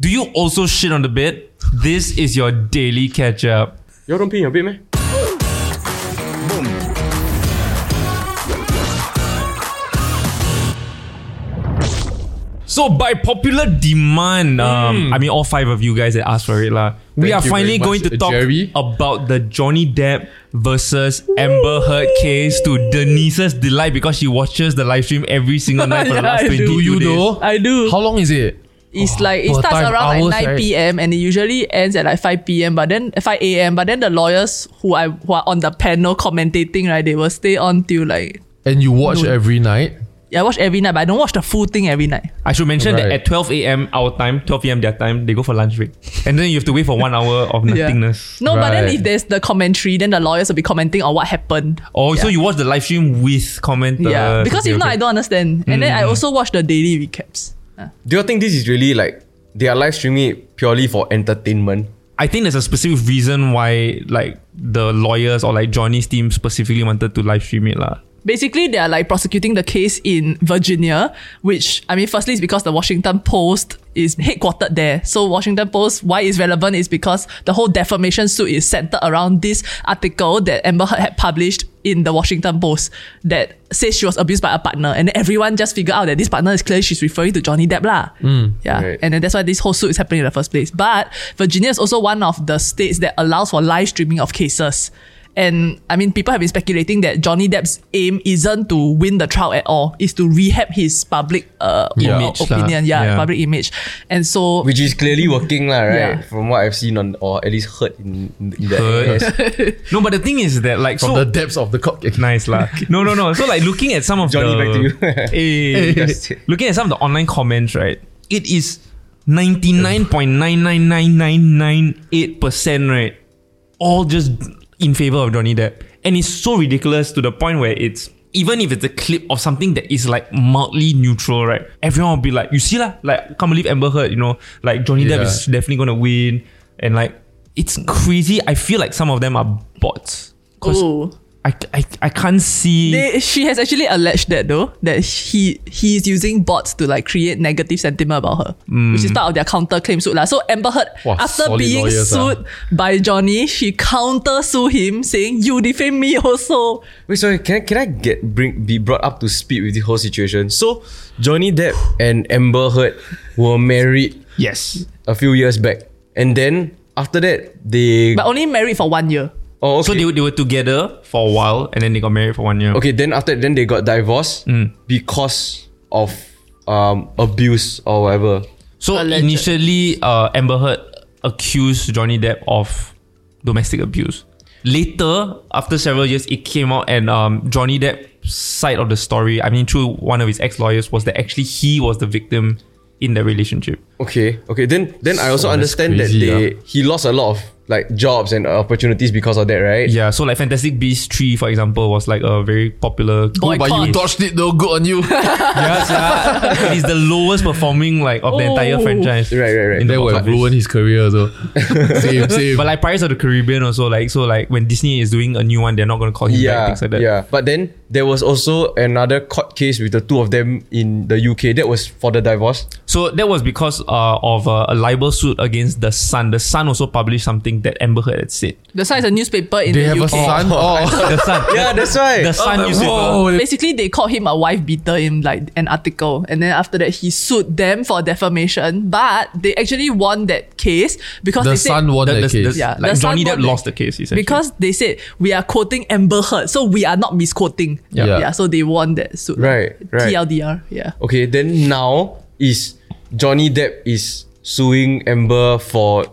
Do you also shit on the bed? This is your Daily Ketchup. Y'all don't pee in your bed, man? So by popular demand, um, I mean all five of you guys that asked for it, lah. We are finally going to talk Jerry. about the Johnny Depp versus Amber Heard case to Denise's delight because she watches the live stream every single night for the Yeah, last I 22 do. You days. though? I do. How long is it? It's oh. like it oh, starts time, around hours, like 9 right? p.m. and it usually ends at like 5 p.m. But then 5 a.m. But then the lawyers who I who are on the panel commentating, right, they will stay on till like And you watch No. every night? yeah, I watch every night, but I don't watch the full thing every night. I should mention that at 12 a.m. our time, 12 p.m. their time, they go for lunch break. And then you have to wait for one hour of Yeah. nothingness. No, but then if there's the commentary, then the lawyers will be commenting on what happened. Oh, so you watch the live stream with commenters. yeah, because Okay, if not, okay. I don't understand. And then I mm. also watch the daily recaps. Ah. Do you think this is really like they are live streaming it purely for entertainment? I think there's a specific reason why like the lawyers or like Johnny's team specifically wanted to live stream it lah. basically they are like prosecuting the case in Virginia, which I mean, firstly is because the Washington Post is headquartered there. So Washington Post, why it's relevant is because the whole defamation suit is centered around this article that Amber Heard had published in the Washington Post that says she was abused by a partner, and everyone just figured out that this partner is clearly she's referring to Johnny Depp lah. Hmm. Yeah, Right. and then that's why this whole suit is happening in the first place. But Virginia is also one of the states that allows for live streaming of cases. And I mean, people have been speculating that Johnny Depp's aim isn't to win the trial at all, is to rehab his public uh, Yeah. image, opinion, yeah, Yeah. public image. And so, Which is clearly working, lah, right? Yeah. From what I've seen on or at least heard in, in the Heard. AS. No, but the thing is that like From so the depths of the court. nice lah. No, no, no. So like looking at some of Johnny, the back to you. Hey, looking at some of the online comments, right? It is ninety nine point nine nine nine nine nine eight percent, right? All just in favor of Johnny Depp, and it's so ridiculous to the point where it's even if it's a clip of something that is like mildly neutral, right? Everyone will be like, "You see lah, like can't believe Amber Heard, you know, like Johnny Depp is definitely gonna win," and like it's crazy. I feel like some of them are bots. 'Cause I, I, I can't see. they, she has actually alleged that though, that he he is using bots to like create negative sentiment about her, which is part of their counter claim suit. lah. So Amber Heard, Wow, after being lawyers, ah. sued by Johnny, she counter sue him saying, You defame me also. Wait, sorry, can I, can I get bring be brought up to speed with the whole situation? So Johnny Depp and Amber Heard were married yes. a few years back, and then after that they But only married for one year. Oh okay. So they, were- they were together for a while and then they got married for one year. okay then after then they got divorced because of um abuse or whatever. So Alleged. initially, uh, Amber Heard accused Johnny Depp of domestic abuse. Later, after several years, it came out and um, Johnny Depp's side of the story, I mean, through one of his ex-lawyers, was that actually he was the victim in the relationship. Okay, okay. Then then I also So that's understand that crazy, they he lost a lot of like jobs and opportunities because of that, right? Yeah, so like Fantastic Beasts 3, for example, was like a very popular. Oh, but you Boycott. dodged it though. Good on you. yes, yeah. It is the lowest performing like of the entire Oh. franchise. Right, right, right. In that would box have office. ruined his career so. same, same. But like Pirates of the Caribbean also like so like when Disney is doing a new one, they're not gonna call him back, things like that. yeah. But then there was also another court case with the two of them in the UK. That was for the divorce. So that was because uh, of uh, a libel suit against the Sun. The Sun also published something that Amber Heard had said. The Sun is a newspaper in they the UK. They have a UK. son. Oh, The Sun. Yeah, that's right. The Sun newspaper. oh, Basically, they called him a wife beater in like an article, and then after that, he sued them for defamation. But they actually won that case because the they said son won The- that the- case. the- Yeah, like the Sun Johnny won Depp lost the case essentially. because they said we are quoting Amber Heard, so we are not misquoting. Yeah. yeah. So they won that suit. Right, right. TLDR. Yeah. Okay, then now is Johnny Depp is suing Amber for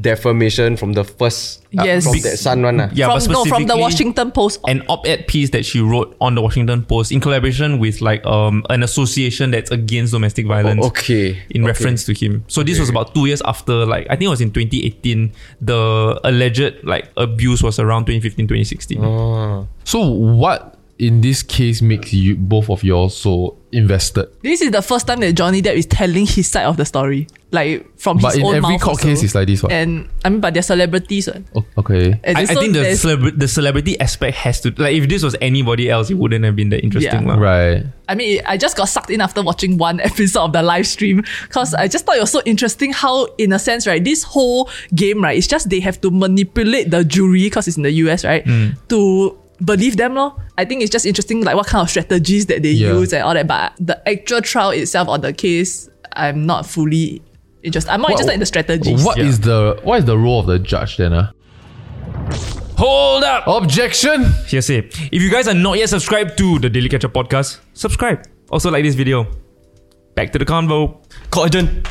defamation from the first Yes. from that Sun one. ah. Yeah, from, but no, from the Washington Post. an op-ed piece that she wrote on the Washington Post in collaboration with like um an association that's against domestic violence. Oh, okay. In reference to him. So this was about two years after like I think it was in 2018. The alleged like abuse was around 2015, 2016. Oh. So what in this case makes you both of y'all so invested? This is the first time that Johnny Depp is telling his side of the story, like from But his in own every mouth court also. case, it's like this. one. And I mean, but they're celebrities. what. Oh, okay. And I, I so think the there's- celebra- the celebrity aspect has to like if this was anybody else, it wouldn't have been that interesting. Yeah. lah. Right. I mean, I just got sucked in after watching one episode of the live stream because I just thought it was so interesting how, in a sense, right, this whole game, right, it's just they have to manipulate the jury because it's in the US, right, mm. to believe them, lor. I think it's just interesting, like what kind of strategies that they Yeah. use and all that. But the actual trial itself or the case, I'm not fully interested. I'm more interested in the strategies. What is the what is the role of the judge then? Uh? Hold up! Objection. Here's it. If you guys are not yet subscribed to the Daily Ketchup podcast, subscribe. Also like this video. Back to the convo. Court adjourned.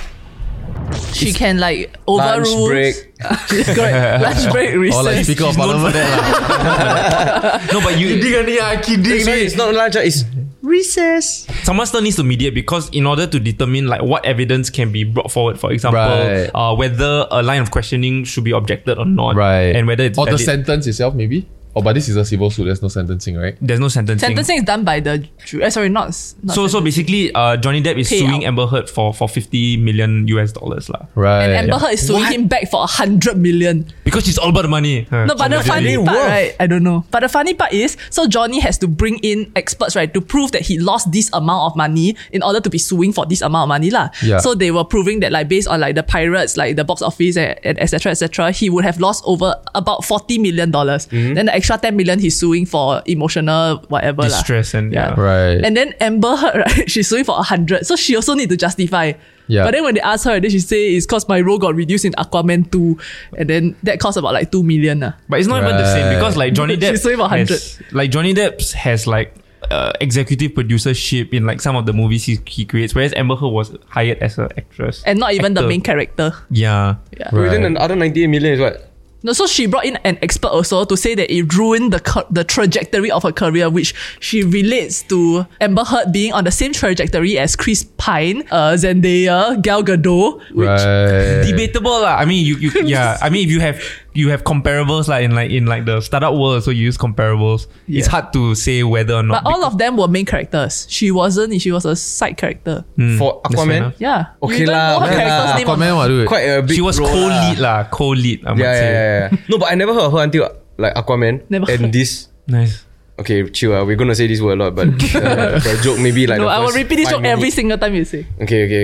She can like overrule Lunch break. Correct. Lunch break, recess. Or like Speaker of known for Parliament. No, but you Sorry, it's not lunch. ah, It's recess. someone still needs to mediate because in order to determine like what evidence can be brought forward, for example, Right. uh, whether a line of questioning should be objected or not, Right. and whether it's or the sentence itself, maybe. Oh, but this is a civil suit. There's no sentencing, right? there's no sentencing. Sentencing is done by the jury. eh, sorry, not, not So so basically, uh, Johnny Depp is Payout. suing Amber Heard for for 50 million US dollars lah. Right. And Amber Heard is suing him back for a hundred million. Because she's all about the money. No, but the funny really part, worth? right? I don't know. But the funny part is, so Johnny has to bring in experts, right, to prove that he lost this amount of money in order to be suing for this amount of money, lah. Yeah. So they were proving that, like, based on like the pirates, like the box office, and, and etc. etc., he would have lost over about forty million dollars. Mm-hmm. Then the extra ten million he's suing for emotional whatever, lah. Distress and yeah. Right. And then Amber Heard, right, she's suing for a hundred. So she also need to justify. Yeah. But then when they ask her, then she say it's because my role got reduced in Aquaman 2. And then that cost about like 2 million. ah. But it's not even the same because like Johnny Depp She's suing for has, like Johnny Depp has like uh, executive producership in like some of the movies he, he creates, whereas Amber Heard was hired as an actress. And not even the main character. yeah. Yeah. Right. Within the other 98 million is what? No, so she brought in an expert also to say that it ruined the the trajectory of her career, which she relates to Amber Heard being on the same trajectory as Chris Pine, uh, Zendaya, Gal Gadot, which right. Debatable lah. I mean, you, you yeah. I mean, if you have you have comparables like in like in like the startup world, so you use comparables. It's hard to say whether or not. but all of them were main characters. She wasn't. She was a side character. For Aquaman? Yeah. Okay You even lah, know her okay character's name Aquaman, what dude? Quite a big she was co-lead lah. lah, co-lead. I might Yeah, say. yeah, yeah, yeah. No, but I never heard of her until like Aquaman. Never and heard. this. Nice. Okay, chill. Uh, we're gonna say this word a lot, but uh, the joke maybe like No, the I will repeat this five joke every single time you say. Okay, okay,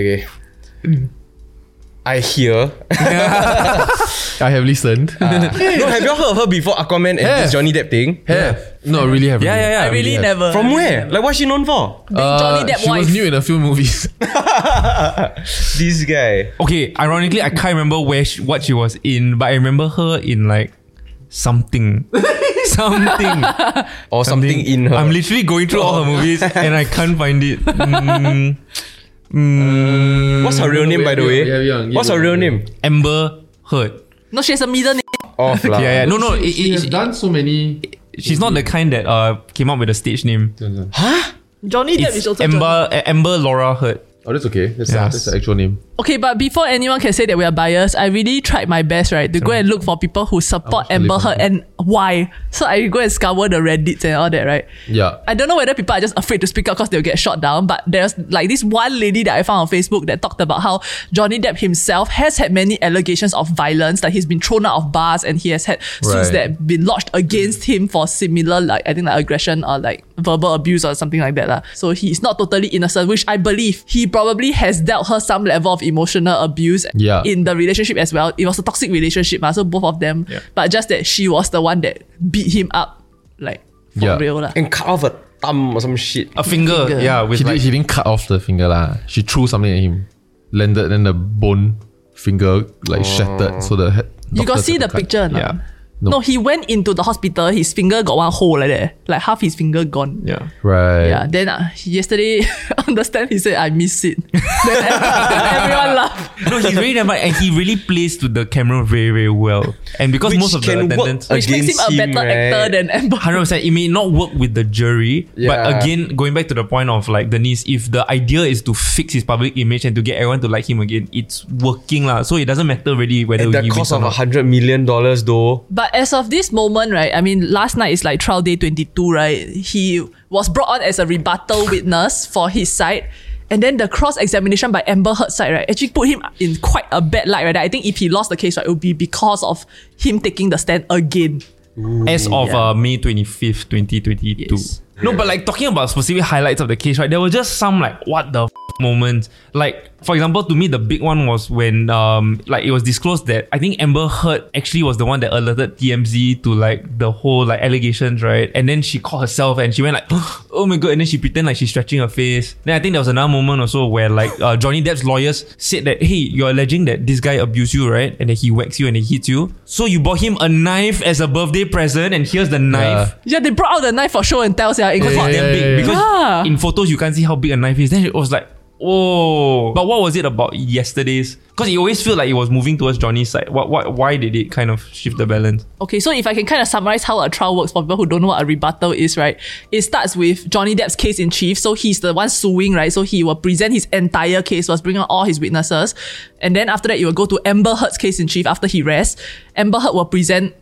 okay. I hear. I have listened. no, have you heard of her before Aquaman and Have. this Johnny Depp thing? have. No, really haven't. Yeah, yeah, yeah. I really have. never. From where? Like, what's she known for? Being Johnny Depp Uh, she wife. was new in a few movies. This guy. Okay, ironically, I can't remember where she, what she was in, but I remember her in like something, something, Or something in her. I'm literally going through all her movies and I can't find it. Mm, mm, What's her real name, by the way? What's her real name? Amber Heard. no, she has a middle name. Off lah. Yeah, yeah. No, no. It, She it, has it- done so many. she's not the kind that uh came up with a stage name. Huh? Johnny Depp is It's also Amber uh, Amber Laura Heard. Oh, that's okay. That's, Yes. that's the actual name. Okay, but before anyone can say that we are biased, I really tried my best, right, to go and look for people who support Amber Heard and why. So I go and scour the Reddits and all that, right? Yeah. I don't know whether people are just afraid to speak up because they'll get shot down, but there's like this one lady that I found on Facebook that talked about how Johnny Depp himself has had many allegations of violence, like he's been thrown out of bars and he has had suits Right. that have been lodged against him for similar, like I think like aggression or like verbal abuse or something like that. lah. So he's not totally innocent, which I believe he probably has dealt her some level of emotional abuse Yeah. in the relationship as well. It was a toxic relationship, ah, so both of them. Yeah. But just that she was the one that beat him up, like for Yeah. real. lah. And cut off a thumb or some shit. A finger, Finger. yeah, with He, like, did, he didn't cut off the finger lah. She threw something at him, landed, then the bone finger like shattered. So the head. You got see the cut. picture? or not? yeah. No. he went into the hospital. His finger got one hole like that, like half his finger gone. Yeah. Right. Yeah. Then uh, yesterday on the stand, he said, "I miss it." then everyone laughed. No, he's really never, and he really plays to the camera very, very well. And because Which most of the can attendants, Which makes him a Against better him, actor right? than Amber. Hundred percent. It may not work with the jury, Yeah. but again, going back to the point of like Denise, if the idea is to fix his public image and to get everyone to like him again, it's working lah. So it doesn't matter really whether At the he cost wins of a not. hundred million dollars though. But as of this moment, right? I mean, last night is like trial day 22, right? He was brought on as a rebuttal witness for his side. And then the cross examination by Amber Heard's side, right, actually put him in quite a bad light, right? I think if he lost the case, right, it would be because of him taking the stand again. As of Yeah. uh, May twenty fifth, twenty twenty two. Yes. No, but like talking about specific highlights of the case, right? There were just some like what the f- moments. Like for example, to me, the big one was when um like it was disclosed that I think Amber Heard actually was the one that alerted TMZ to like the whole like allegations, right? And then she called herself and she went like, oh my god, and then she pretended like she's stretching her face. Then I think there was another moment also where like uh, Johnny Depp's lawyers said that hey, you're alleging that this guy abused you, right? And then he whacks you and he hits you. So you bought him a knife as a birthday present, and here's the knife. Yeah, they brought out the knife for show and tell, yeah, in Because court. it's damn yeah, big. yeah. Because Yeah. in photos you can't see how big a knife is. Then it was like, oh. But what was it about yesterday's? Because you always feel like it was moving towards Johnny's side. What? What? Why did it kind of shift the balance? Okay, so if I can kind of summarize how a trial works for people who don't know what a rebuttal is, right? It starts with Johnny Depp's case in chief. So he's the one suing, right? So he will present his entire case, was bring on all his witnesses. And then after that, you will go to Amber Heard's case in chief after he rests. Amber Heard will present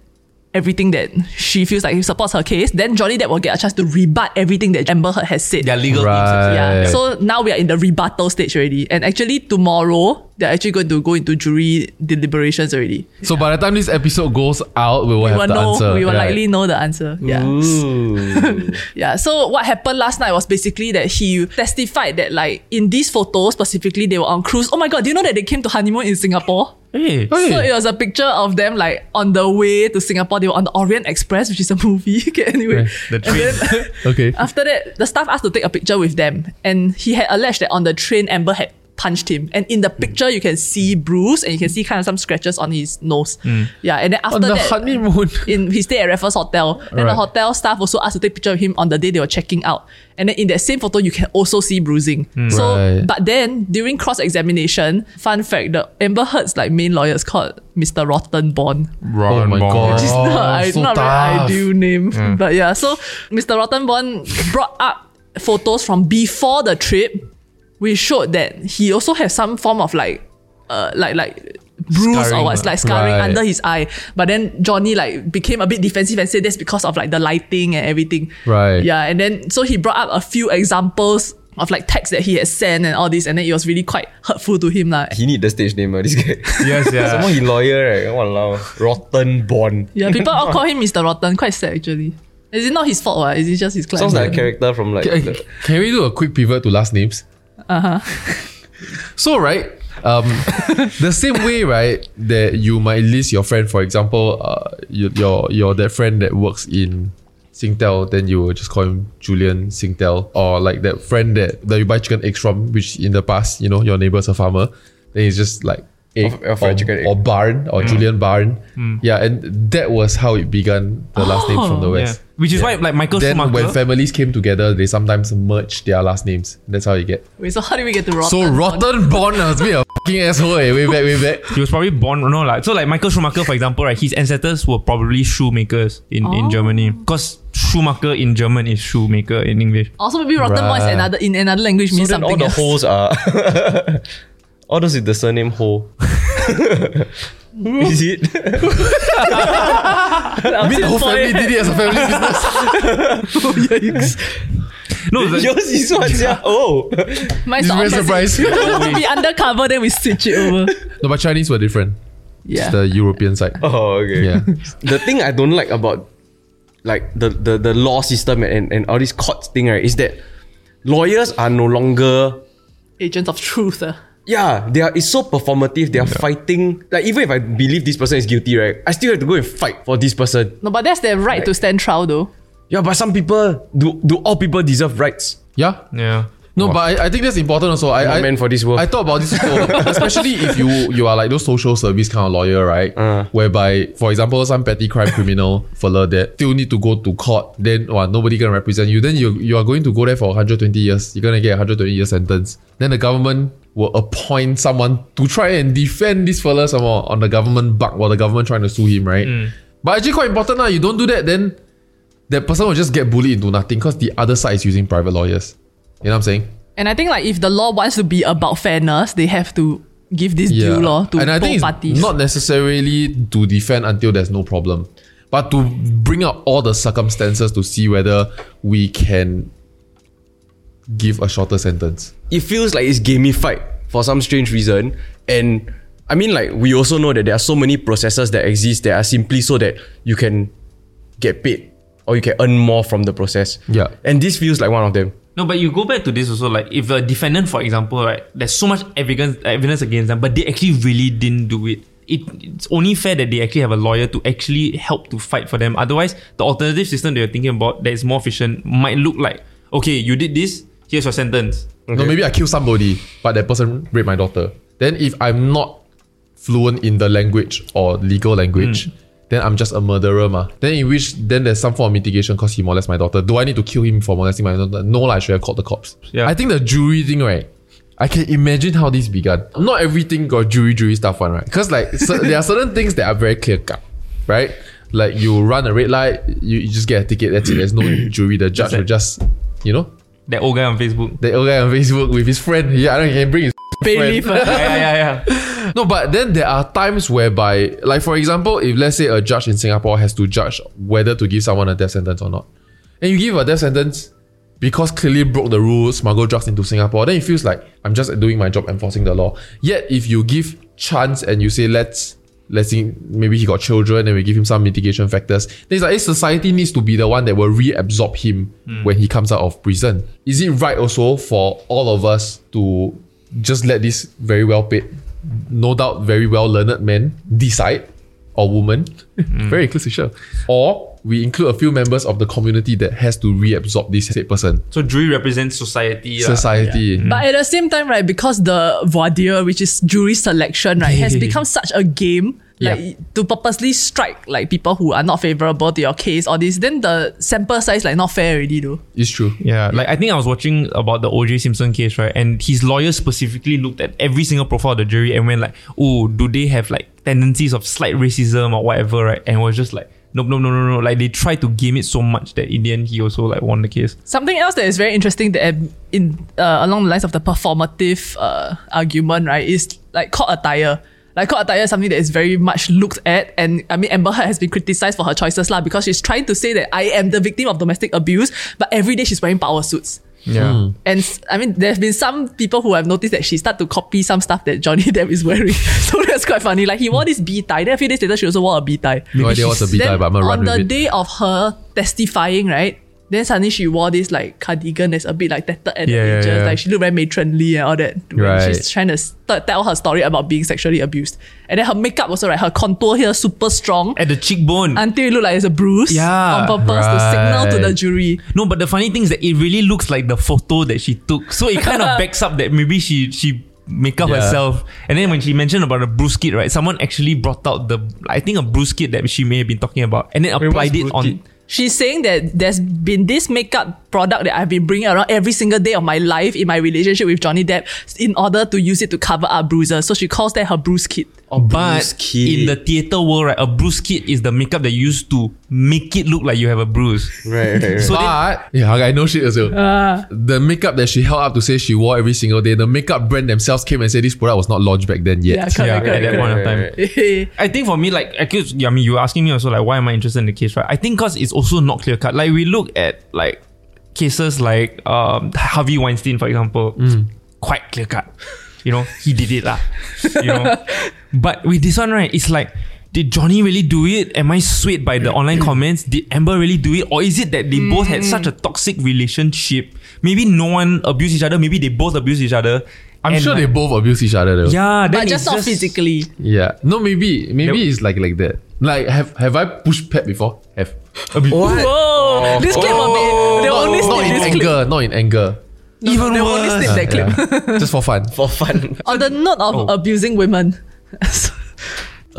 everything that she feels like he supports her case. Then Johnny Depp will get a chance to rebut everything that Amber Heard has said. Their legal Right. Yeah. So now we are in the rebuttal stage already. And actually tomorrow, they're actually going to go into jury deliberations already. So by the time this episode goes out, we will We have will the know, answer. we will right? likely know the answer. Yeah. Yeah. So what happened last night was basically that he testified that like in these photos specifically they were on cruise. Oh my god, do you know that they came to honeymoon in Singapore? Hey. Hey. So it was a picture of them like on the way to Singapore. They were on the Orient Express, which is a movie. okay, anyway. The train. then Okay. after that, the staff asked to take a picture with them, and he had alleged that on the train, Amber had punched him. And in the picture, you can see bruise and you can see kind of some scratches on his nose. Mm. Yeah, and then after On the that, honeymoon. in he stayed at Raffles Hotel. Then the hotel staff also asked to take picture of him on the day they were checking out. And then in that same photo, you can also see bruising. Mm. So, Right. but then during cross examination, fun fact: the Amber Heard's like main lawyer is called Mr. Rottenborn. oh my god. Which is not, so not very ideal name. But yeah, so Mr. Rottenborn brought up photos from before the trip, which showed that he also has some form of like, uh, like like bruise or Scarring, what's like scarring Right. under his eye. But then Johnny like became a bit defensive and said that's because of like the lighting and everything. Right. Yeah, and then so he brought up a few examples of like texts that he had sent and all this, and then it was really quite hurtful to him Like. he need the stage name, uh, this guy. Yes, yeah. Someone he lawyer, right? Walao. Rotten Bond. Yeah, people all call him Mr. Rotten. Quite sad actually. Is it not his fault? Or is it just his client? Sounds like a character from like Can, the, can we do a quick pivot to last names? Uh huh. so right, um, the same way, right, that you might list your friend, for example, uh, you, your your that friend that works in Singtel, then you will just call him Julian Singtel, or like that friend that, that you buy chicken eggs from, which in the past, you know, your neighbor's a farmer, then he's just like Eh, egg Of- of fried or, chicken egg. or Barn or mm. Julian Barn. Mm. Yeah, and that was how it began. The last names from the Oh, Yeah. west. Which is why like Michael Then Schumacher. when families came together, they sometimes merged their last names. That's how you get. Wait, so how do we get to Rotten? So Rotten Born has been a fucking asshole. Eh. Way back, way back. he was probably born no like so like Michael Schumacher for example right his ancestors were probably shoemakers in, Oh. in Germany because Schumacher in German is shoemaker in English Also, maybe Rotten Boy is another in another language so means then all something the else. holes are all those with the surname Ho. Is it? I mean, the whole family did it as a family business. no the, Yours is what? Yeah. Oh. Mine's It's the very opposite. surprised. we undercover, then we switch it over. no, but Chinese were different. Yeah. It's the European side. Oh, okay. Yeah. The thing I don't like about like the, the, the law system and, and all this court thing, right, is that lawyers are no longer Agents of truth. Uh. Yeah, they are it's so performative. They are fighting like even if I believe this person is guilty, right? I still have to go and fight for this person. No, but that's their right to stand trial though. Yeah, but some people do do all people deserve rights? Yeah. yeah No, but I, I think that's important also. I, I meant for this world. I thought about this also, especially if you you are like those social service kind of lawyer, right? Uh. Whereby, for example, some petty crime criminal fella that still need to go to court, then well, nobody gonna represent you. Then you you are going to go there for 120 years. You're gonna get a 120 year sentence. Then the government will appoint someone to try and defend this fella some more on the government buck while the government trying to sue him, right? But actually quite important now. You don't do that, then that person will just get bullied into nothing because the other side is using private lawyers. You know what I'm saying? And I think like if the law wants to be about fairness, they have to give this due law to and I both think it's parties. not necessarily to defend until there's no problem, but to bring up all the circumstances to see whether we can give a shorter sentence. it feels like it's gamified for some strange reason. And I mean, like, we also know that there are so many processes that exist that are simply so that you can get paid or you can earn more from the process. Yeah. And this feels like one of them. No, but you go back to this also, like if a defendant, for example, right, there's so much evidence evidence against them, but they actually really didn't do it. It, it's only fair that they actually have a lawyer to actually help to fight for them. Otherwise, the alternative system that you're thinking about that is more efficient might look like, okay, you did this, here's your sentence. No, maybe I kill somebody, but that person raped my daughter. Then if I'm not fluent in the language or legal language, hmm. Then I'm just a murderer, ma. Then in which then there's some form of mitigation because he molested my daughter. Do I need to kill him for molesting my daughter? No, lah, I should have called the cops. Yeah. I think the jury thing, right? I can imagine how this began. Not everything got jury jury stuff one, right? Because like so, there are certain things that are very clear cut, right? Like you run a red light, you, you just get a ticket. That's it. There's no jury. The judge will just, you know, That old guy on Facebook. the old guy on Facebook with his friend. Yeah, I don't know, he can bring his Bailiff. friend. yeah, yeah, yeah. No, but then there are times whereby, like for example, if let's say a judge in Singapore has to judge whether to give someone a death sentence or not, and you give a death sentence because clearly broke the rules, smuggle drugs into Singapore, then it feels like I'm just doing my job enforcing the law. Yet if you give chance and you say let's let's see maybe he got children and we give him some mitigation factors, then it's like hey, society needs to be the one that will reabsorb him hmm. when he comes out of prison. Is it right also for all of us to just let this very well paid no doubt very well learned men decide or woman mm. very inclusive sure. Or we include a few members of the community that has to reabsorb this said person. So jury represents society. lah. society. Mm. But at the same time, right, because the voir dire, which is jury selection, right, has become such a game, like Yeah. to purposely strike like people who are not favorable to your case, or this, then the sample size like not fair already, though. it's true Yeah, like I think I was watching about the OJ Simpson case, right? And his lawyer specifically looked at every single profile of the jury and went like, "Oh, do they have like tendencies of slight racism or whatever?" Right? And was just like, "Nope, no, no, no, no." Like they tried to game it so much that in the end he also like won the case. Something else that is very interesting that um, in uh, along the lines of the performative uh, argument, right, is like court attire. Like court attire is something that is very much looked at, and I mean Amber Heard has been criticized for her choices lah because she's trying to say that I am the victim of domestic abuse, but every day she's wearing power suits. Yeah. Hmm. And I mean, there's been some people who have noticed that she start to copy some stuff that Johnny Depp is wearing. so that's quite funny. Like he wore this B tie. Then a few days later, she also wore a B tie. no idea what's a Then beta but I'm gonna run on the it day of her testifying, right? Then suddenly she wore this like cardigan that's a bit like tattered at Yeah, the yeah, edges. yeah. Like she looked very matronly and all that. when Right. She's trying to st- tell her story about being sexually abused. And then her makeup also, right? Her contour here super strong. At the cheekbone. until it looked like it's a bruise Yeah, on purpose to signal to the jury. no, but the funny thing is that it really looks like the photo that she took. So it kind of backs up that maybe she she make up Yeah. herself. And then when she mentioned about a bruise kit, right? Someone actually brought out the I think a bruise kit that she may have been talking about, and then what's applied it on. kit? She's saying that there's been this makeup product that I've been bringing around every single day of my life in my relationship with Johnny Depp in order to use it to cover up bruises. So she calls that her bruise kit. But in the theater world, right, a bruise kit is the makeup they use to make it look like you have a bruise. Right, right, right. So then, but yeah I know shit also the makeup that she held up to say she wore every single day the makeup brand themselves came and said this product was not launched back then yet Yeah, correct, yeah, at that point of time. I think for me, like, I, guess, yeah, I mean, you were asking me also, like, why am I interested in the case, right? I think because it's also not clear cut. Like, we look at, like, cases like um, Harvey Weinstein, for example, quite clear cut. You know, he did it, lah. You know, but with this one, right, it's like, did Johnny really do it? Am I swayed by the online comments? Did Amber really do it? Or is it that they both had such a mm. toxic relationship? Maybe no one abused each other. Maybe they both abused each other. I'm And, sure they both abuse each other though Yeah, then But just it's not physically. yeah no maybe maybe There- it's like like that like have have I pushed Pep before have What? Whoa! Oh. this clip will be. They will only not snip in this clip. anger not in anger Even they only worse. snip that clip. Yeah. Just for fun. For fun. On the note of Oh. abusing women. Uh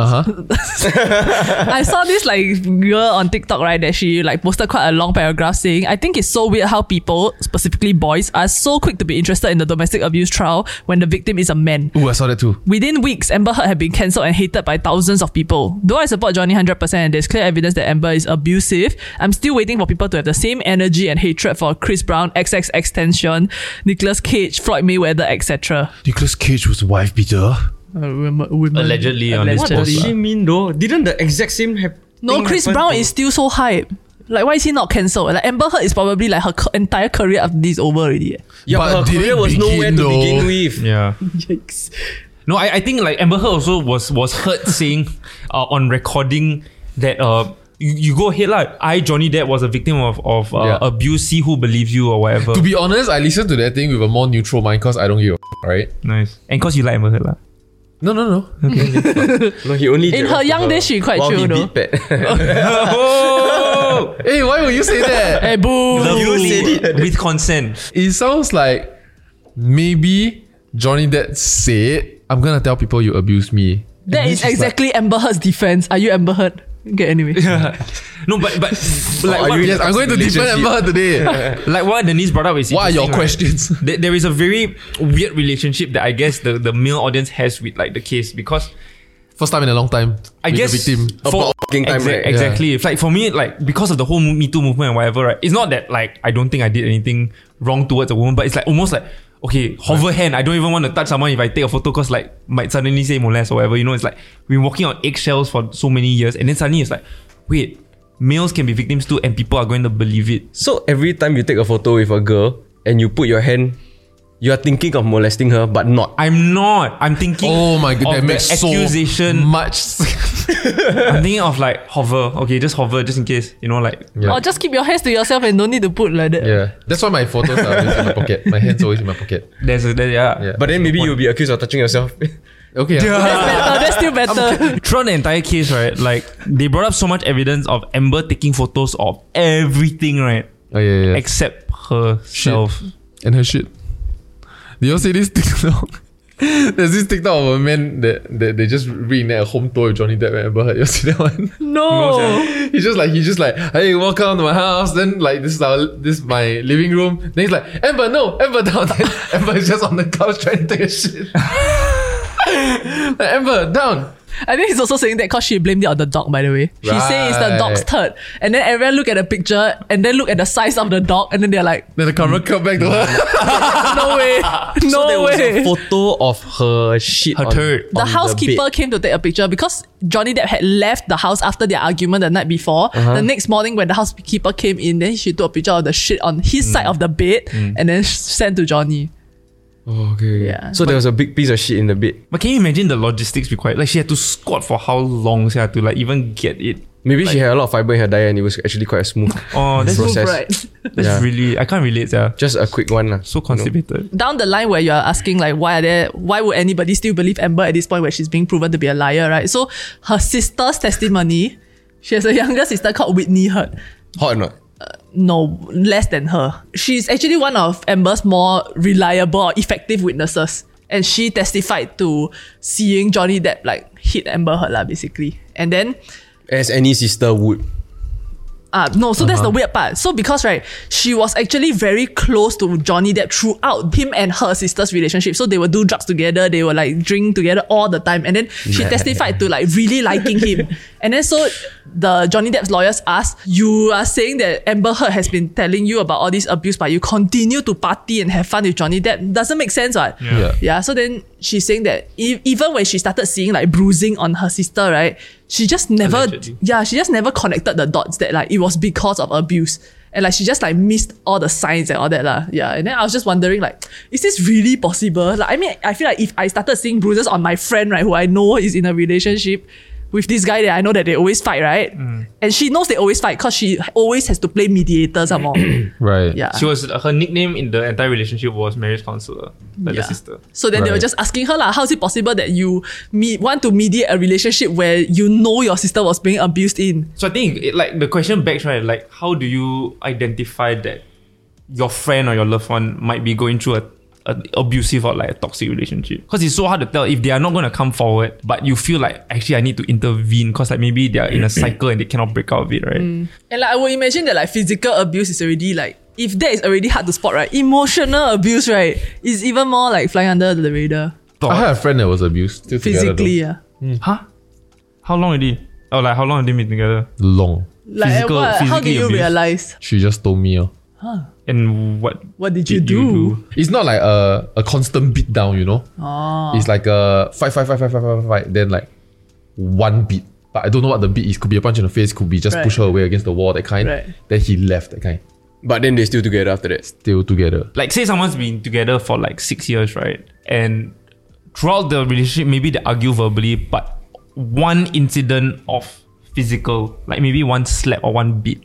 huh. I saw this like girl on TikTok, right? That she like posted quite a long paragraph saying, I think it's so weird how people, specifically boys, are so quick to be interested in the domestic abuse trial when the victim is a man. Ooh, I saw that too. Within weeks, Amber Heard had been cancelled and hated by thousands of people. Though I support Johnny 100% and there's clear evidence that Amber is abusive, I'm still waiting for people to have the same energy and hatred for Chris Brown, XXXTentacion, Nicolas Cage, Floyd Mayweather, etc. Nicholas Cage was wife beater. Uh, women, women- Allegedly on his What Allegedly. does she mean though? Didn't the exact same hap- No, thing Chris happen Brown to- is still so hype. Like, why is he not cancelled? Like, Amber Heard is probably like her co- entire career after this is over already. eh. Yeah, But but her did career was begin nowhere to though? begin with. Yeah. Yikes. No, I, I think like Amber Heard also was was heard saying uh, on recording that uh you, you go ahead like I Johnny Depp was a victim of of uh, Yeah. abuse. See who believes you or whatever. To be honest, I listened to that thing with a more neutral mind because I don't give a f- right? nice. And cause you like Amber Heard lah. No, no, no. Okay. No, he only In her young days, she quite while chill he though. beat Pat. oh, Hey, why would you say that? Hey, boo. lovely with consent. it sounds like maybe Johnny Depp said, I'm gonna tell people you abuse me. And That then is she's like, exactly Amber Heard's defense. Are you Amber Heard? Okay, anyway. No, but but like oh, are what, you- I'm going to defend Relationship. Amber today. like what Denise brought up is what are your interesting, right? questions? There- there is a very weird relationship that I guess the, the male audience has with like the case because First time in a long time. I with guess the victim. About fucking time, Exa- right? Exactly. It's like for me, like because of the whole Me Too movement and whatever, right? It's not that like I don't think I did anything wrong towards a woman, but it's like almost like okay, hover hand. I don't even want to touch someone if I take a photo because like might suddenly say molest or whatever. You know, it's like we've been walking on eggshells for so many years, and then suddenly it's like, wait, males can be victims too, and people are going to believe it. So every time you take a photo with a girl and you put your hand, you are thinking of molesting her, but not. I'm not. I'm thinking. Oh my god, of that the makes so accusation. much. I'm thinking of like hover. Okay, just hover, just in case. You know, like Yeah. Or just keep your hands to yourself and don't need to put like that. yeah, that's why my photos are always in my pocket. My hands always in my pocket. there's a there, yeah. Yeah. But then maybe you'll be accused of touching yourself. Okay. That's better. That's still better. throughout the entire case, right? Like they brought up so much evidence of Amber taking photos of everything, right? Oh yeah, yeah. Except herself. and her shit. Did you all see this TikTok? There's this TikTok of a man that, that they just reenact a home tour with Johnny Depp and Amber Heard. You see that one? No. he's just like he's just like, hey, welcome to my house. Then like this is our this is my living room. Then he's like, Amber, no, Amber down. Then Amber is just on the couch trying to take a shit. like, Amber, down. I think he's also saying that because she blamed it on the dog, by the way. She say it's the dog's Right. turd. And then everyone look at the picture and then look at the size of the dog and then they're like, Then the camera cut back to her. no way. No so there was way. a photo of her shit. Her on- turd. the housekeeper bed. came to take a picture because Johnny Depp had left the house after their argument the night before. Uh-huh. The next morning, when the housekeeper came in, then she took a picture of the shit on his Mm. side of the bed and then sent to Johnny. Oh, okay. Yeah. So there was a big piece of shit in the bed. But can you imagine the logistics required? Like she had to squat for how long? She had to like even get it. Maybe she had a lot of fiber in her diet and it was actually quite a smooth Oh, that's process. Right. that's Yeah. really I can't relate. Yeah, Just a quick one. lah. so constipated. Down the line where you're asking like why are there why would anybody still believe Amber at this point where she's being proven to be a liar, right? So her sister's testimony, she has a younger sister called Whitney Heard. Hot or not? No, less than her. She's actually one of Amber's more reliable or effective witnesses. And she testified to seeing Johnny Depp like hit Amber Heard lah, basically. And then As any sister would. Ah, no, so that's the weird part. So because right, she was actually very close to Johnny Depp throughout him and her sister's relationship. So they would do drugs together, they would like drink together all the time. And then she testified to like really liking him. And then so the Johnny Depp's lawyers asked, You are saying that Amber Heard has been telling you about all this abuse, but you continue to party and have fun with Johnny Depp. Doesn't make sense, right? Yeah. Yeah, so then she's saying that e- even when she started seeing like bruising on her sister, right, she just never, Allegedly. yeah, she just never connected the dots that like it was because of abuse. And like she just like missed all the signs and all that lah. Yeah. And then I was just wondering like, is this really possible? Like I mean, I feel like if I started seeing bruises on my friend, right, who I know is in a relationship with this guy that I know that they always fight, right? Mm. And she knows they always fight because she always has to play mediator some more. Right. Yeah. She was her nickname in the entire relationship was marriage counselor, like Yeah. the sister. So then they were just asking her, like, how is it possible that you me- want to mediate a relationship where you know your sister was being abused in? So I think it, like the question begs right, like how do you identify that your friend or your loved one might be going through a, a abusive or like a toxic relationship. Because it's so hard to tell if they are not going to come forward, but you feel like actually I need to intervene because like maybe they are in a mm-hmm. cycle and they cannot break out of it, right? Mm. And like I would imagine that like physical abuse is already like if that is already hard to spot, right? Emotional abuse, right, is even more like flying under the radar. I had a friend that was abused. Still Physically, though. yeah. Hmm. Huh? How long already? Oh, like how long did they meet together? Long. Like Physical- what, how did physically you abuse. realize? She just told me. Oh. And what What did you did do? It's not like a, a constant beat down, you know? Oh. It's like a fight, fight, fight, fight, fight, fight, fight, then like one beat. But I don't know what the beat is. Could be a punch in the face, could be just Right. push her away against the wall, that kind. Right. Then he left, that kind. But then they still together after that. Still together. like say someone's been together for like six years, right? And throughout the relationship, maybe they argue verbally, but one incident of physical, like maybe one slap or one beat,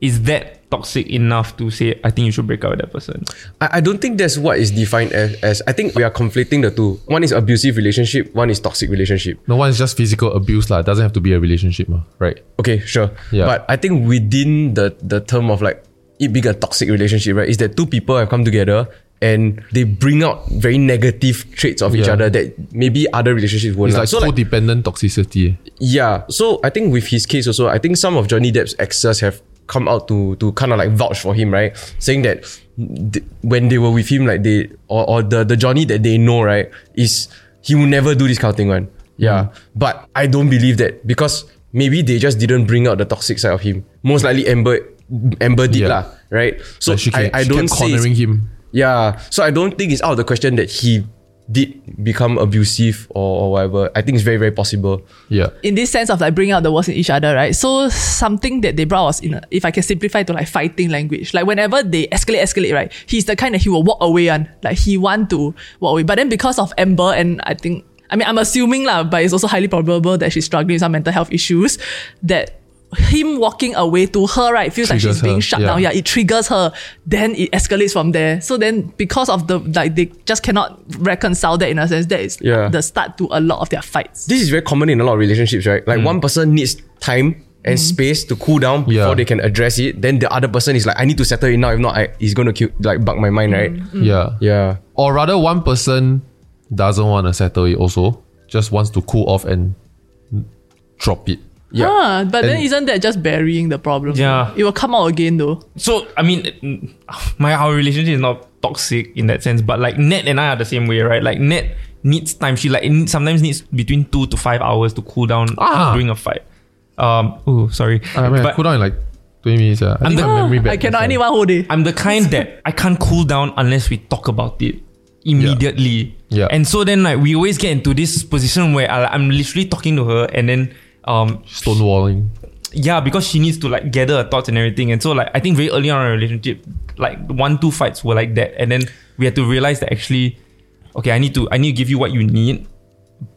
is that toxic enough to say, I think you should break up with that person? I, I don't think that's what is defined as, as. I think we are conflating the two. One is abusive relationship, one is toxic relationship. No one is just physical abuse, lah. It doesn't have to be a relationship, ma. right? Okay, sure. Yeah. But I think within the the term of like it being a toxic relationship, right, is that two people have come together and they bring out very negative traits of each Yeah. other that maybe other relationships won't. It's lah. like so like toxicity. yeah. So I think with his case also, I think some of Johnny Depp's exes have come out to to kind of like vouch for him, right? Saying that th- when they were with him, like they or, or the the Johnny that they know, right, is he will never do this kind of thing, one. Yeah. Mm. But I don't believe that because maybe they just didn't bring out the toxic side of him. Most likely Amber Amber did Yeah. lah, right? So Like she, I, can, I she don't kept cornering him. yeah. So I don't think it's out of the question that he did become abusive or, or whatever. I think it's very, very possible. Yeah. in this sense of like bringing out the worst in each other, right? So something that they brought was in, a, if I can simplify to like fighting language. Like whenever they escalate, escalate, right? He's the kind that he will walk away on. Like he want to walk away. But then because of Amber and I think, I mean, I'm assuming lah, but it's also highly probable that she's struggling with some mental health issues that him walking away to her, right, feels like she's being her, shut yeah. down. Yeah, it triggers her. Then it escalates from there. So then because of the, like, they just cannot reconcile that in a sense. That is Yeah. the start to a lot of their fights. This is very common in a lot of relationships, right? Like mm. one person needs time and mm. space to cool down before Yeah. they can address it. Then the other person is like, I need to settle it now. If not, I, he's gonna kill, like bug my mind, right? Mm, yeah. Yeah. Or rather, one person doesn't want to settle it also, just wants to cool off and drop it. Yeah. Ah, but then isn't that just burying the problem? Yeah. It will come out again though. So I mean, my our relationship is not toxic in that sense, but like Ned and I are the same way, right? Like Ned needs time. She like it sometimes needs between two to five hours to cool down Ah. during a fight. Um. Oh, sorry. I mean, But- cool down in like 20 minutes. Yeah. I think the- my memory I bad. cannot that's anyone whole day. I'm the kind that I can't cool down unless we talk about it immediately. Yeah. And so then like we always get into this position where I, I'm literally talking to her and then um why. Stonewalling. yeah because she needs to like gather her thoughts and everything and so like I think very early on in our relationship like one two fights were like that and then we had to realize that actually okay I need to I need to give you what you need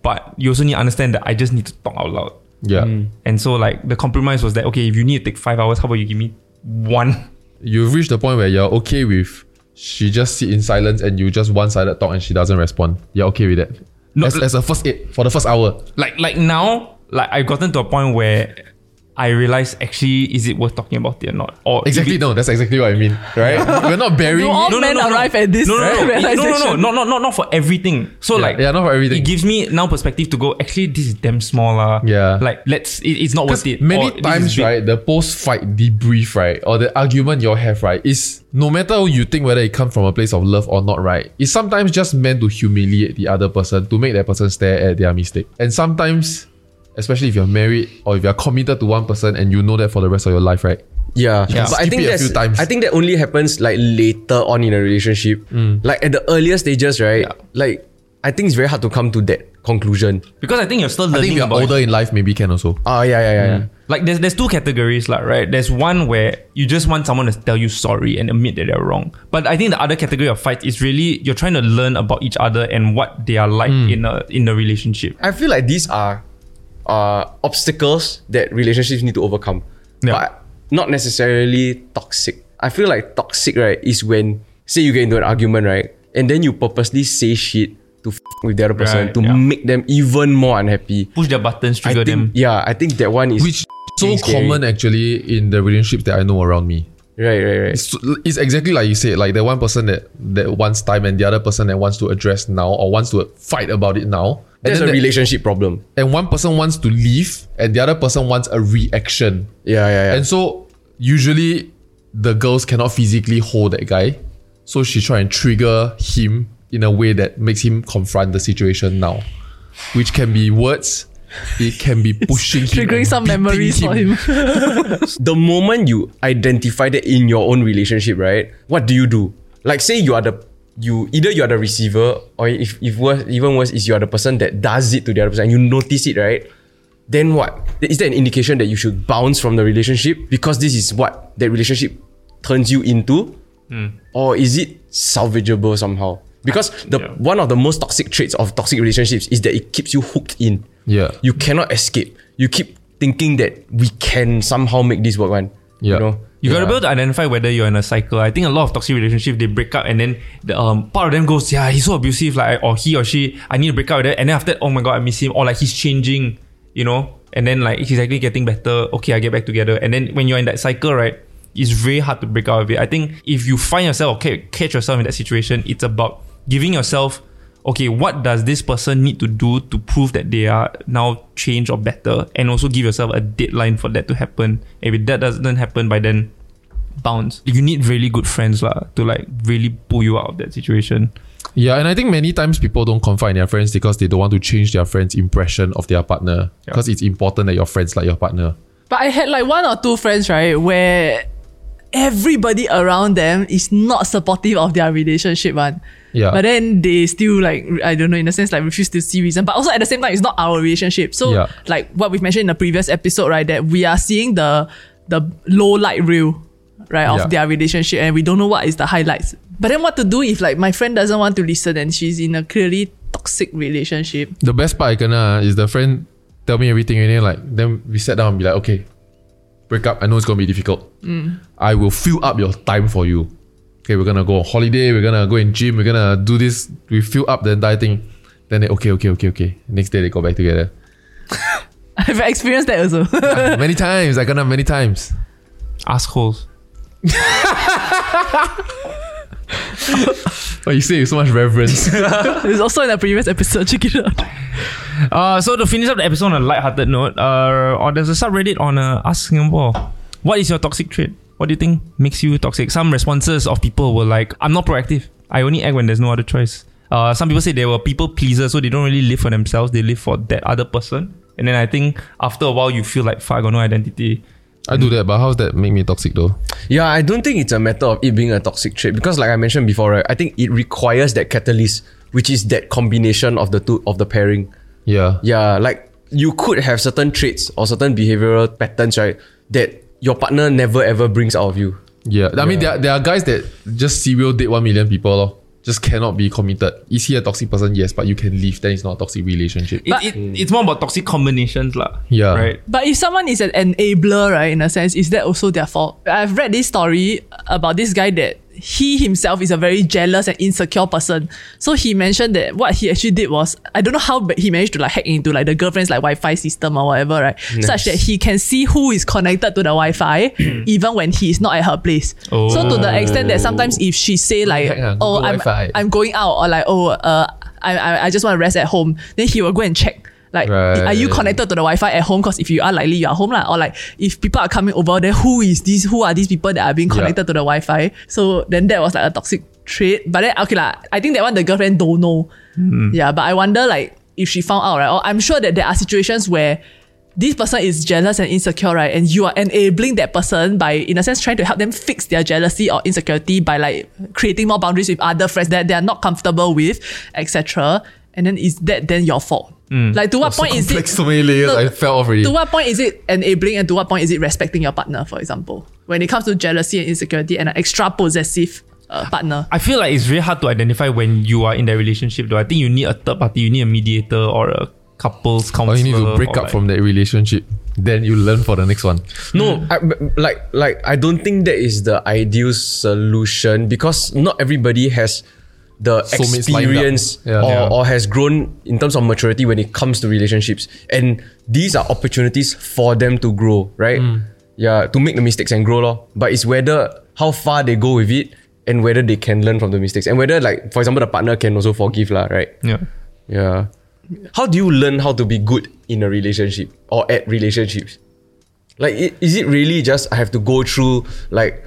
but you also need to understand that I just need to talk out loud Yeah. and so like the compromise was that okay if you need to take five hours how about you give me one You've reached the point where you're okay with she just sit in silence and you just one sided talk and she doesn't respond. You're okay with that. No, as, as a first aid for the first hour. like like now like I've gotten to a point where I realize actually is it worth talking about it or not or Exactly, it- no, that's exactly what I mean. Right? We're not burying You all it. men arrive at this no, no, no, no, no, no, realization. no, no, no, not for everything. So Yeah, like, yeah, not for everything. It gives me now perspective to go. Actually, this is damn small, lah. Yeah. Like, let's. It, it's not worth it. Many Or times, right, the post fight debrief, right, or the argument you have, right, is no matter how you think whether it comes from a place of love or not, right, it's sometimes just meant to humiliate the other person, to make that person stare at their mistake. And sometimes, especially if you're married or if you're committed to one person and you know that for the rest of your life, right? Yeah, Yeah. but I think it a that's few times. I think that only happens like later on in a relationship. Mm. Like at the earlier stages, right? Like I think it's very hard to come to that conclusion. because I think you're still learning. I think if you're about. older in life, maybe can also. Ah, yeah, yeah, yeah, mm. yeah. Like, there's there's two categories, like right. There's one where you just want someone to tell you sorry and admit that they're wrong. But I think the other category of fight is really you're trying to learn about each other and what they are like mm. in a in a relationship. I feel like these are uh, obstacles that relationships need to overcome, Yeah. but not necessarily toxic. I feel like toxic, right, is when say you get into an argument, right, and then you purposely say shit to f- with the other person Right, to yeah. make them even more unhappy. Push their buttons, I trigger think, them. yeah, I think that one is Which so scary. common actually in the relationships that I know around me. Right, right, right. It's, it's exactly like you said, like the one person that that wants time and the other person that wants to address now or wants to fight about it now. And That's then a that- relationship problem. and one person wants to leave and the other person wants a reaction. Yeah, yeah, yeah. And so usually the girls cannot physically hold that guy. So she try and trigger him in a way that makes him confront the situation now. Which can be words, it can be pushing him. Triggering some beating memories for him. the moment you identify that in your own relationship, right? What do you do? Like, say you are the you either you are the receiver, or if if worse, even worse, is you are the person that does it to the other person. And you notice it, right? Then what? Is that an indication that you should bounce from the relationship because this is what that relationship turns you into, hmm. or is it salvageable somehow? Because the Yeah. one of the most toxic traits of toxic relationships is that it keeps you hooked in. Yeah. You cannot escape. You keep thinking that we can somehow make this work, one. Yeah. You know? You gotta be able to identify whether you're in a cycle. I think a lot of toxic relationships they break up and then the, um part of them goes, yeah, he's so abusive, like or he or she, I need to break up with that. And then after that, oh my god, I miss him, or like he's changing, you know. And then like he's actually getting better. Okay, I get back together. And then when you're in that cycle, right, it's very hard to break out of it. I think if you find yourself, okay, catch yourself in that situation, it's about giving yourself okay, what does this person need to do to prove that they are now changed or better? And also give yourself a deadline for that to happen. If that doesn't happen by then, bounce. You need really good friends lah to like really pull you out of that situation. Yeah, and I think many times people don't confide in their friends because they don't want to change their friend's impression of their partner. Yeah. Because it's important that your friends like your partner. But I had like one or two friends, right, where everybody around them is not supportive of their relationship, one. Yeah. But then they still like I don't know in a sense like refuse to see reason. But also at the same time, it's not our relationship. So Yeah. like what we've mentioned in the previous episode, right, that we are seeing the the low light reel, right, of Yeah. their relationship, and we don't know what is the highlights. But then what to do if like my friend doesn't want to listen and she's in a clearly toxic relationship? The best part I can uh, is the friend tell me everything and then like then we sat down and be like, okay, break up. I know it's gonna be difficult. I will fill up your time for you. Okay, we're gonna go on holiday, we're gonna go in gym, we're gonna do this, we fill up the entire thing. Then they okay, okay, okay, okay. Next day they go back together. I've experienced that also. many times, I gonna many times. Assholes. But you say with so much reverence. it's also in the previous episode. Check it out. Uh, so to finish up the episode on a light-hearted note, uh, or there's a subreddit on uh, Ask Singapore. What is your toxic trait? What do you think makes you toxic? Some responses of people were like, "I'm not proactive. I only act when there's no other choice." Uh, some people say they were people pleasers, so they don't really live for themselves. They live for that other person. And then I think after a while, you feel like, "Fuck, I got no identity." I do that, but how's that make me toxic though? Yeah, I don't think it's a matter of it being a toxic trait because, like I mentioned before, right, I think it requires that catalyst, which is that combination of the two of the pairing. Yeah. Yeah, like you could have certain traits or certain behavioral patterns, right, that your partner never ever brings out of you. Yeah. I mean there are, there are guys that just serial date one million people lor. Just cannot be committed. Is he a toxic person? Yes, but you can leave. Then it's not a toxic relationship. It, it, it's more about toxic combinations, lah. Yeah. Right. But if someone is an enabler, right, in a sense, is that also their fault? I've read this story about this guy that he himself is a very jealous and insecure person. So he mentioned that what he actually did was I don't know how but he managed to like hack into like the girlfriend's like Wi-Fi system or whatever, right? Such that he can see who is connected to the Wi-Fi even when he is not at her place. So to the extent that sometimes if she say like, Hack, ah, oh, I'm, Wi-Fi." I'm going out or like, oh, uh, I, I, I just want to rest at home, then he will go and check. Like, are you connected to the Wi-Fi at home? Because if you are likely you are home lah. Or like if people are coming over, then who is this? Who are these people that are being connected to the Wi-Fi? So then that was like a toxic trait. But then okay lah, I think that one the girlfriend don't know. Hmm. Yeah, but I wonder like if she found out right. Or I'm sure that there are situations where this person is jealous and insecure, right? And you are enabling that person by, in a sense, trying to help them fix their jealousy or insecurity by like creating more boundaries with other friends that they are not comfortable with, etc. And then is that then your fault? Like to what point is it? Complex, so many layers. No, I fell off already. To what point is it enabling and to what point is it respecting your partner, for example? When it comes to jealousy and insecurity and an extra possessive uh, partner. I feel like it's very hard to identify when you are in that relationship. Though I think you need a third party, you need a mediator or a couples counselor. Or you need to break up like- from that relationship. Then you learn for the next one. No, I, like like I don't think that is the ideal solution because not everybody has the experience Yeah. or, Yeah. or has grown in terms of maturity when it comes to relationships. And these are opportunities for them to grow, right? Mm. Yeah, to make the mistakes and grow. Lor. But it's whether how far they go with it and whether they can learn from the mistakes and whether like for example the partner can also forgive lah, right? Yeah. Yeah. How do you learn how to be good in a relationship or at relationships? Like, is it really just I have to go through like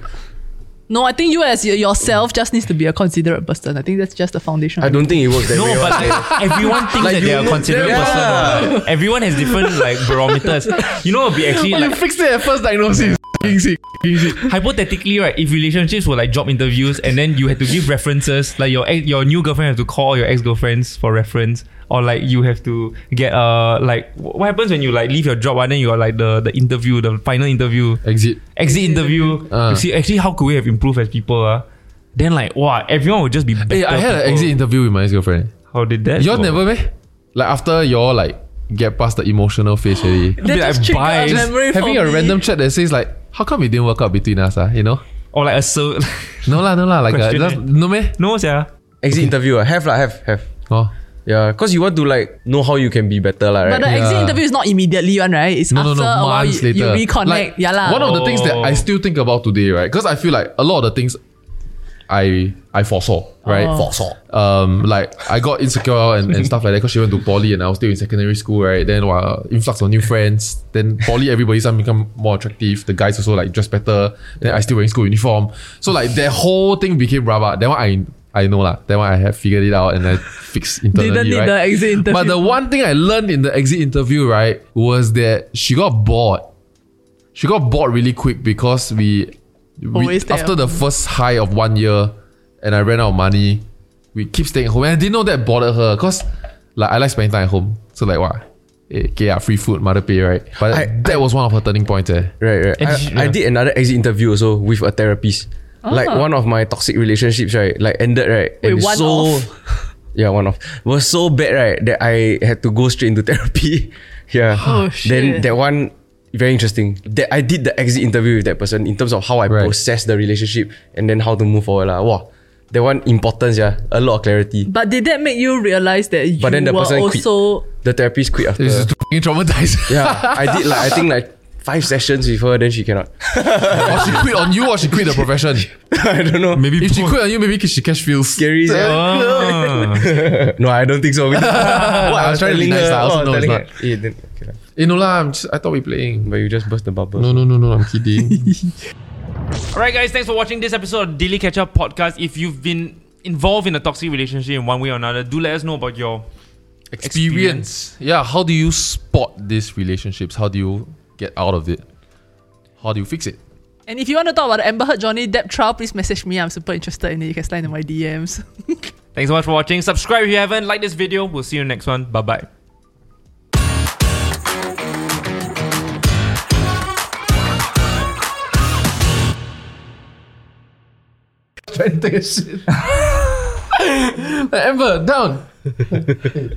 No, I think you as yourself just needs to be a considerate person. I think that's just the foundation. I don't think it works that No, way. but like, everyone thinks Like that they are know- considerate Yeah. person. what? Everyone has different like barometers. You know, it'd be actually you like fixed it at first diagnosis. F***ing sick, f***ing sick. hypothetically, right? If relationships were like job interviews, and then you had to give references, like your ex, your new girlfriend have to call your ex girlfriends for reference, or like you have to get uh like what happens when you like leave your job and then you are like the the interview, the final interview, Exit. exit interview Uh. to see actually how could we have improved as people, uh? Then like wow, everyone would just be. Better Hey, I had an exit interview with my ex-girlfriend. How did that? Y'all never, meh? Like after y'all like get past the emotional phase already. That Be just like, triggered bye. memory for Having a me. random chat that says like, how come it didn't work out between us, ah? You know? or like a so No lah, no lah. Like a, just, eh? no meh? no, yeah. exit interview, ah, have lah, have, have. Oh. Yeah, because you want to like know how you can be better, lah, right? But the exit interview is not immediately one, right? It's No, no, after no. a while Months you, later. you reconnect. Like, yeah lah. One of the things that I Oh. still think about today, right? Because I feel like a lot of the things I I foresaw, right? Oh. Foresaw. Um, like I got insecure and, and stuff like that because she went to poly and I was still in secondary school, right? Then uh, influx of new friends. Then poly, everybody some become more attractive. The guys also like dress better. Then I still wearing school uniform. So like that whole thing became rubber. That one I I know lah. That one I have figured it out and I fixed internally. Didn't need right? the exit interview. But the one thing I learned in the exit interview, right, was that she got bored. She got bored really quick because we, we after at the first high of one year, and I ran out of money, we keep staying home. And I didn't know that bothered her because, like, I like spending time at home. So like, what? Eh, Okay, yeah, free food, mother pay, right? But I- that was one of her turning points. Eh. Right, right. I, she- I did another exit interview also with a therapist. Like Ah. one of my toxic relationships, right? Like ended, right? Wait, it's one so, off? Yeah, one off. Was so bad, right? That I had to go straight into therapy. yeah. Oh, shit. Then shit. that one very interesting. That I did the exit interview with that person in terms of how I Right. process the relationship and then how to move forward. lah. Wow. That one importance, yeah. A lot of clarity. But did that make you realize that you But then the were person quit. also The therapist quit after. This is fucking traumatized. yeah. I did like I think like five sessions with her, then she cannot. or she quit on you or she quit the profession. I don't know. Maybe If she quit on you, maybe because she cash feels. Scary. sia. Ah. No, I don't think so. what, I was trying to be nice lah, I also know it's telling not. her, eh, then, okay lah. Eh, no lah, I'm just, I thought we playing. But you just burst the bubble. No, no, no, no, I'm kidding. Alright, guys, thanks for watching this episode of Daily Ketchup Podcast. If you've been involved in a toxic relationship in one way or another, do let us know about your experience. Yeah, how do you spot these relationships? How do you get out of it? How do you fix it? And if you want to talk about the Amber Heard Johnny Depp trial, please message me. I'm super interested in it. You can slide into my DMs. Thanks so much for watching. Subscribe if you haven't. Like this video. We'll see you in the next one. Bye bye. Trying to take a shit. Amber, down. okay,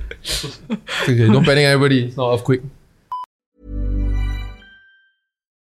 don't panic, everybody. It's not earthquake.